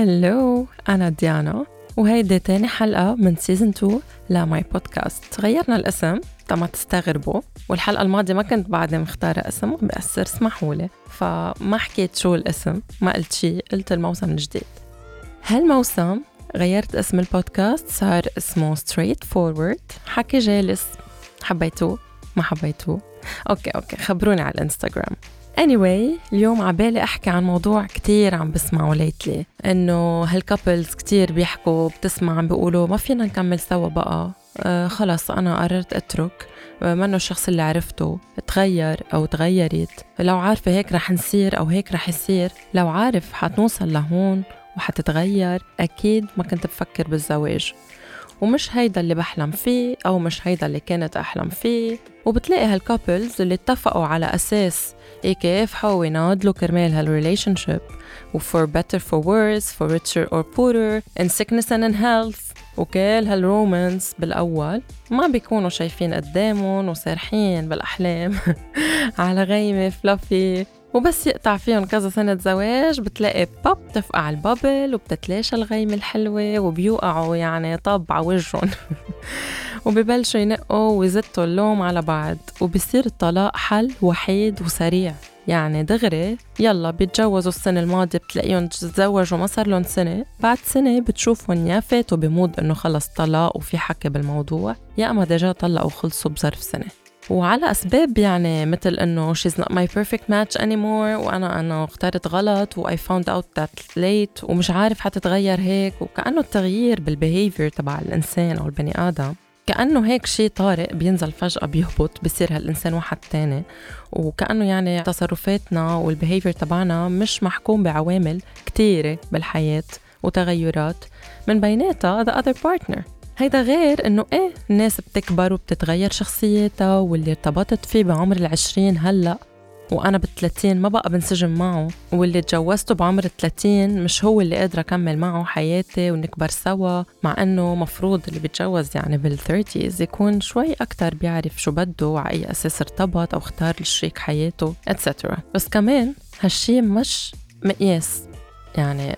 hello أنا ديانا وهيدي تاني حلقة من season 2 ل my podcast. غيرنا الاسم ما تستغربوا والحلقة الماضية ما كنت بعدي مختارة اسم بقصر اسمحولي فما حكيت شو الاسم ما قلت شي قلت الموسم الجديد. هالموسم غيرت اسم البودكاست صار اسمه Straightforward حكي جالس. حبيتوه؟ ما حبيتوه؟ okay okay خبروني على الإنستغرام. Anyway اليوم عبالي أحكي عن موضوع كتير عم بسمعه ليتلي إنه هالكابلز كتير بيحكوا بتسمع عم بيقولوا ما فينا نكمل سوا بقى. آه خلص أنا قررت أترك. آه منه الشخص اللي عرفته. تغير أو تغيرت. لو عارفة هيك رح نصير أو هيك رح يصير. لو عارف حتنوصل لهون وحتتغير أكيد ما كنت بفكر بالزواج. ومش هيدا اللي بحلم فيه أو مش هيدا اللي كانت أحلم فيه. وبتلاقي هال couples اللي اتفقوا على أساس إيه كيف حاولوا يناضلوا كرمال هال relationship و for better for worse for richer or poorer in sickness and in health. وكل هال romance بالأول ما بيكونوا شايفين قدامهم وسارحين بالأحلام. على غيمة fluffy وبس يقطع فيهم كذا سنة زواج بتلاقي بوب تفقع ال bubble وبتتلاشى الغيمة الحلوة وبيوقعوا يعني طب على وجهن وببلشوا ينقوا ويزتوا اللوم على بعض وبصير الطلاق حل وحيد وسريع. يعني دغري يلا بيتجوزوا السنة الماضية بتلاقيهم تزوجوا ما صار لهم سنة بعد سنة بتشوفهم يا فاتوا ب mood إنه خلص طلاق وفي حكي بالموضوع يا أما déjà طلقوا وخلصوا بظرف سنة. وعلى أسباب يعني مثل إنه she's not my perfect match anymore وأنا أنا اخترت غلط و I found out that late ومش عارف حتتغير هيك وكأنه التغيير بال behavior تبع الإنسان أو البني آدم كأنه هيك شيء طارئ بينزل فجأة بيهبط بصير هالإنسان واحد تاني وكأنه يعني تصرفاتنا وال behavior تبعنا مش محكوم بعوامل كتيرة بالحياة وتغيرات من بيناتها the other partner. هيدا غير إنه إيه الناس بتكبر وبتتغير شخصيتها واللي ارتبطت فيه بعمر العشرين هلأ. وأنا بالثلاثين ما بقى بنسجم معه واللي تجوزته بعمر الثلاثين مش هو اللي قادرة أكمل معه حياتي ونكبر سوا مع إنه مفروض اللي بيتجوز يعني بال thirties يكون شوي أكتر بيعرف شو بده وعلى أي أساس ارتبط أو اختار لشريك حياته et cetera بس كمان هالشي مش مقياس. يعني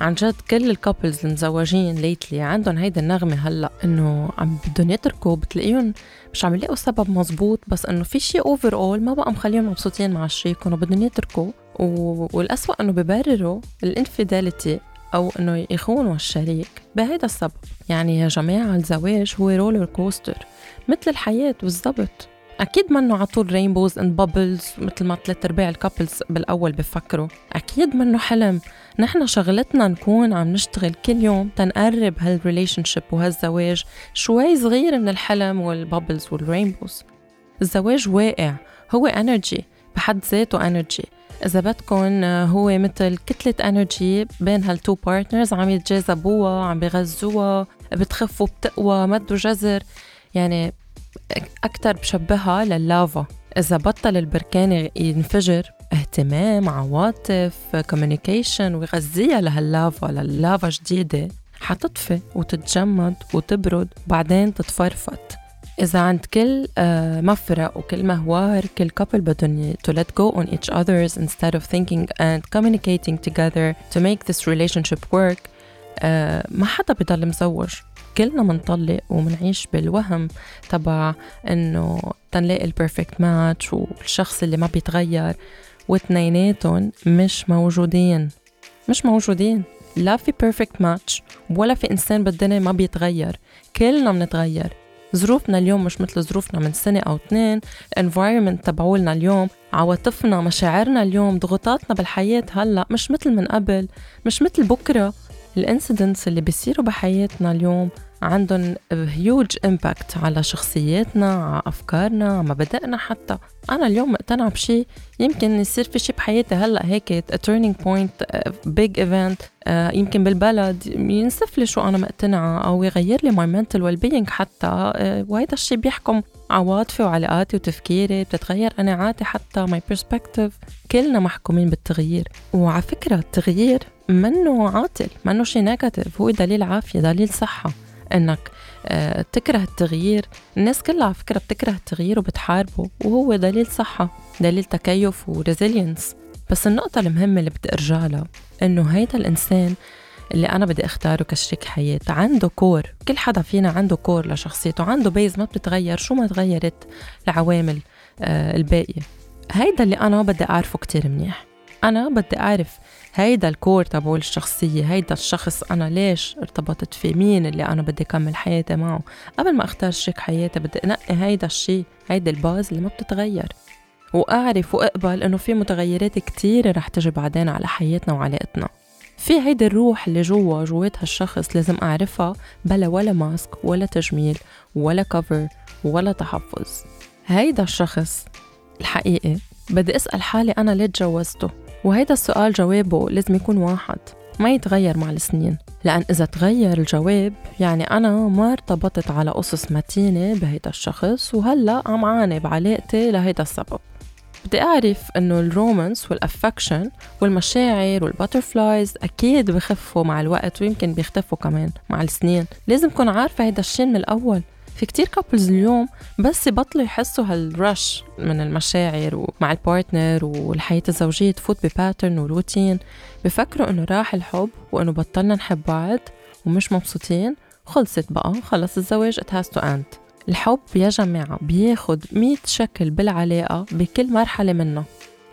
عن جد كل ال couples المزوجين lately عندهم هيدا النغمة هلا إنه عم بدهم يتركوا بتلاقيهم مش عم يلاقوا سبب مزبوط بس إنه في شيء overall ما بقى مخليهم مبسوطين مع شريكهم وبدهم يتركوا. و... والأسوأ إنه ببرروا ال infidelity أو إنه يخونوا الشريك بهيدا السبب. يعني يا جماعة الزواج هو roller coaster مثل الحياة بالضبط. أكيد منه على طول rainbows and bubbles مثل ما ثلاث أرباع ال couples بالأول بفكروا. أكيد منه حلم. نحن شغلتنا نكون عم نشتغل كل يوم تنقرب هال relationship وهالزواج. شوي صغير من الحلم وال bubbles وال rainbows الزواج واقع. هو energy بحد ذاته energy إذا بدكم هو مثل كتلة energy بين هال two partners عم يتجاذبوها عم بغذوها بتخف وبتقوى مد وجزر يعني أكتر بشبهها لللافا إذا بطل البركان ينفجر اهتمام عواطف communication ويغذيها لهال lava لل lava جديدة حتطفي وتتجمد وتبرد وبعدين تتفرفط إذا عند كل آه، مفرق وكل مهوار كل couple بدهم to let go on each others instead of thinking and communicating together to make this relationship work. آه، ما حدا بضل مزوج. كلنا منطلق ومنعيش بالوهم تبع إنه تنلاقي ال perfect match والشخص اللي ما بيتغير. واثنيناتهم مش موجودين. مش موجودين. لا في perfect match ولا في إنسان بالدنيا ما بيتغير. كلنا بنتغير ظروفنا اليوم مش مثل ظروفنا من سنة أو اثنين. ال environment تبعولنا اليوم عواطفنا مشاعرنا اليوم ضغوطاتنا بالحياة هلأ مش مثل من قبل. مش مثل بكرة. ال incidents اللي بيصيروا بحياتنا اليوم عندهم huge impact على شخصياتنا على أفكارنا على مبادئنا حتى. أنا اليوم مقتنعة بشيء يمكن يصير في شيء بحياتي هلأ هيك turning point big event يمكن بالبلد ينسف لي شو أنا مقتنعة أو يغير لي my mental well-being حتى. uh, وهيدا الشيء بيحكم عواطفي وعلاقاتي وتفكيري بتتغير قناعاتي حتى my perspective كلنا محكومين بالتغيير. وعلى فكرة التغيير منه عاطل منه شيء negative هو دليل عافية دليل صحة. إنك آه، تكره التغيير. الناس كلها على فكرة بتكره التغيير وبتحاربه وهو دليل صحة دليل تكيف و resilience بس النقطة المهمة اللي بدي أرجع لها إنه هيدا الإنسان اللي أنا بدي أختاره كشريك حياة عنده core. كل حدا فينا عنده core لشخصيته عنده base ما بتتغير شو ما تغيرت العوامل آه الباقية. هيدا اللي أنا بدي أعرفه كتير منيح. أنا بدي أعرف هيدا الكور تبعول الشخصية هيدا الشخص أنا ليش ارتبطت فيه؟ مين اللي أنا بدي أكمل حياتي معه؟ قبل ما أختار شريك حياتي بدي أنقي هيدا الشي هيدا الباز اللي ما بتتغير. وأعرف وأقبل إنه في متغيرات كتيرة رح تجي بعدين على حياتنا وعلاقتنا. في هيدي الروح اللي جوا جوات هالشخص لازم أعرفها بلا ولا mask ولا تجميل ولا cover ولا تحفظ. هيدا الشخص الحقيقي بدي أسأل حالي أنا ليه تجوزته؟ وهيدا السؤال جوابه لازم يكون واحد ما يتغير مع السنين. لأن إذا تغير الجواب يعني أنا ما ارتبطت على أسس متينة بهيدا الشخص وهلأ عم عاني بعلاقتي لهيدا السبب. بدي أعرف إنه ال romance وال affection والمشاعر وال butterflies أكيد بخفوا مع الوقت ويمكن بيختفوا كمان مع السنين. لازم كون عارفة هيدا الشيء من الأول. في كتير couples اليوم بس يبطلوا يحسوا هال rush من المشاعر ومع ال partner والحياة الزوجية تفوت ب pattern وروتين بفكروا إنه راح الحب وانه بطلنا نحب بعض ومش مبسوطين. خلصت بقى. خلص الزواج. It has to end. الحب يا جماعة بياخد مية شكل بالعلاقة بكل مرحلة منه.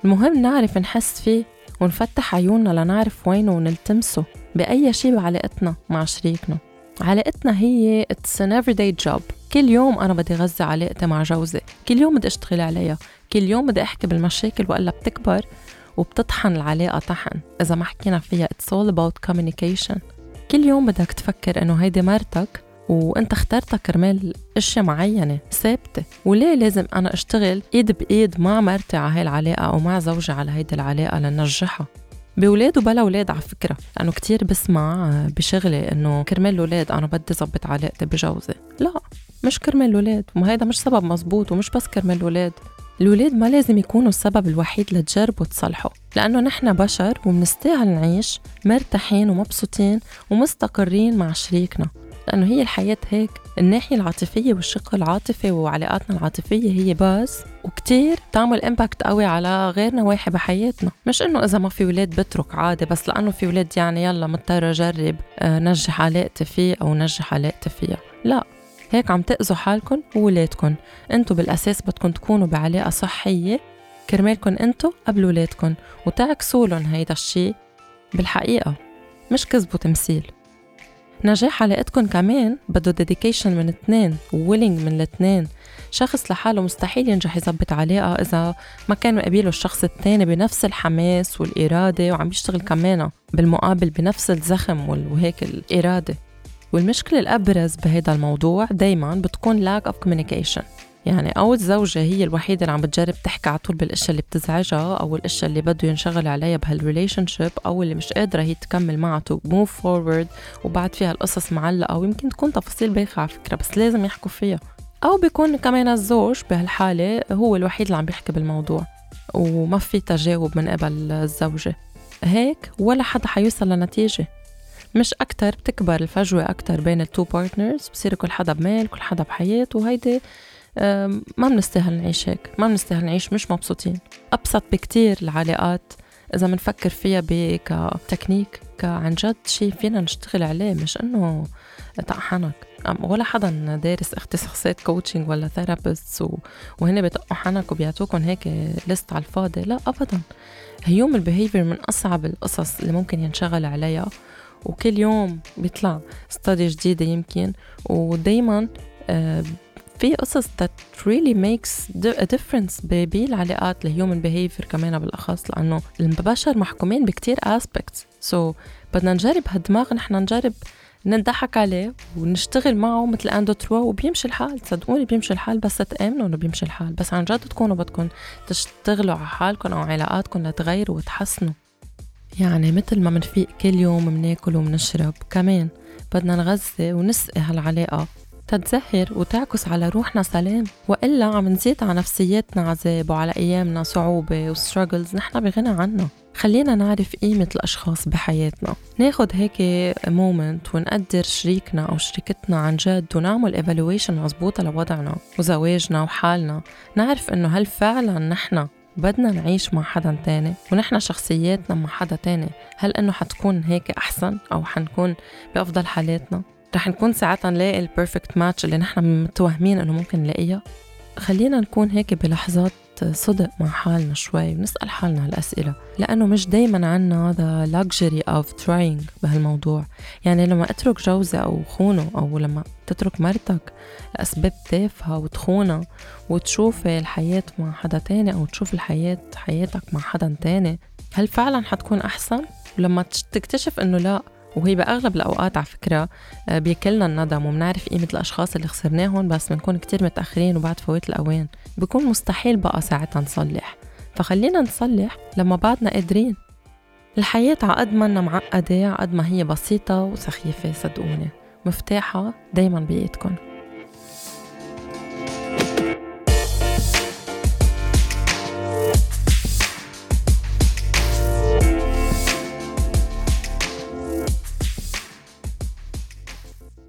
المهم نعرف نحس فيه ونفتح عيوننا لنعرف وينه ونلتمسه بأي شي بعلاقتنا مع شريكنا. علاقتنا هي it's an everyday job. كل يوم أنا بدي غذي علاقتي مع جوزي. كل يوم بدي أشتغل عليها. كل يوم بدي أحكي بالمشاكل وإلا بتكبر وبتطحن العلاقة طحن إذا ما حكينا فيها it's all about communication. كل يوم بدك تفكر إنه هيدي مرتك وإنت اخترتها كرمال أشياء معينة ثابتة. وليه لازم أنا أشتغل إيد بإيد مع مرتي على هاي العلاقة أو مع زوجي على هيدي العلاقة لننجحها بولاد وبلا ولاد على فكرة لأنه كتير بسمع بشغلي إنه كرمال الولاد أنا بدي زبط علاقتي بجوزي. لا مش كرمال الولاد وما هيدا مش سبب مزبوط ومش بس كرمال الولاد الولاد ما لازم يكونوا السبب الوحيد لتجربوا تصلحوا لأنه نحن بشر ومنستاهل نعيش مرتاحين ومبسوطين ومستقرين مع شريكنا لأنه هي الحياة هيك الناحية العاطفية والشق العاطفي وعلاقاتنا العاطفية هي base وكتير تعمل impact قوي على غير نواحي بحياتنا. مش إنه إذا ما في ولاد بترك عادي بس لأنه في ولاد يعني يلا مضطر أجرب آه، نجح علاقتي فيه أو نجح علاقتي فيها. لا هيك عم تأذوا حالكم وولادكم انتو بالأساس بدكم تكونوا بعلاقة صحية كرمالكم انتو قبل ولادكم وتعكسوا لهم هيدا الشي بالحقيقة مش كذب وتمثيل. نجاح علاقتكم كمان بده dedication من اثنين و willing من الاثنين. شخص لحاله مستحيل ينجح يظبط علاقة إذا ما كان مقابله الشخص الثاني بنفس الحماس والإرادة وعم يشتغل كمان بالمقابل بنفس الزخم وهيك الإرادة. والمشكلة الأبرز بهذا الموضوع دايما بتكون lack of communication. يعني أو الزوجة هي الوحيدة اللي عم بتجرب تحكي على طول بالأشياء اللي بتزعجها أو الأشياء اللي بده ينشغل عليها بهال relationship أو اللي مش قادرة هي تكمل معها to move forward وبعد فيها القصص معلقة ويمكن تكون تفاصيل بايخة على فكرة بس لازم يحكوا فيها. أو بيكون كمان الزوج بهالحالة هو الوحيد اللي عم بيحكي بالموضوع وما في تجاوب من قبل الزوجة. هيك ولا حدا حيوصل لنتيجة. مش أكتر بتكبر الفجوة أكتر بين ال two partners بصير كل حدا بمال كل حدا بحياته وهيدي ما بنستاهل نعيش هيك ما بنستاهل نعيش مش مبسوطين. أبسط بكتير العلاقات إذا بنفكر فيها كتكنيك كعن جد شيء فينا نشتغل عليه مش إنه طق حنك ولا حدا دارس اختصاصات coaching ولا therapist وهن بيطقوا حنك وبيعطوكم هيك list على الفاضي. لا ابدا. human behavior من أصعب القصص اللي ممكن ينشغل عليها. وكل يوم بيطلع study جديدة يمكن. ودايما في قصص that really makes a difference بالعلاقات ال human behavior كمان بالأخص لأنه البشر محكومين بكتير aspects. So بدنا نجرب هالدماغ نحن نجرب نضحك عليه ونشتغل معه مثل un deux trois وبيمشي الحال. صدقوني بيمشي الحال بس تآمنوا إنه بيمشي الحال. بس عن جد تكونوا بدكم تشتغلوا على حالكم أو علاقاتكم لتغيروا وتحسنوا. يعني مثل ما منفيق كل يوم مناكل ومنشرب كمان بدنا نغذي ونسقي هالعلاقة. تتزهر وتعكس على روحنا سلام. وإلا عم نزيد على نفسيتنا عذاب وعلى أيامنا صعوبة و struggles نحن بغنى عنها خلينا نعرف قيمة الأشخاص بحياتنا. ناخد هيك moment ونقدر شريكنا أو شريكتنا عن جد ونعمل evaluation مزبوطة لوضعنا وزواجنا وحالنا. نعرف إنه هل فعلا نحن بدنا نعيش مع حدا تاني ونحن شخصياتنا مع حدا تاني؟ هل إنه حتكون هيك أحسن أو حنكون بأفضل حالاتنا؟ رح نكون ساعتها نلاقي البيرفكت ماتش اللي نحن متوهمين إنه ممكن نلاقيها. خلينا نكون هيك بلحظات صدق مع حالنا شوي ونسأل حالنا هالأسئلة. لأنه مش دايما عنا هذا luxury of trying بهالموضوع. يعني لما أترك جوزي أو خونه أو لما تترك مرتك لأسباب تافهة وتخونها وتشوف الحياة مع حدا تاني أو تشوف الحياة حياتك مع حدا تاني هل فعلا حتكون أحسن؟ ولما تكتشف إنه لأ وهي بأغلب الأوقات على فكرة آه، بيكلنا الندم وبنعرف قيمة الأشخاص اللي خسرناهم بس بنكون كتير متأخرين وبعد فوات الأوان. بكون مستحيل بقى ساعتها نصلح. فخلينا نصلح لما بعدنا قادرين. الحياة عقد ما معقدة عقد ما هي بسيطة وسخيفة صدقوني. مفتاحها دايما بإيدكم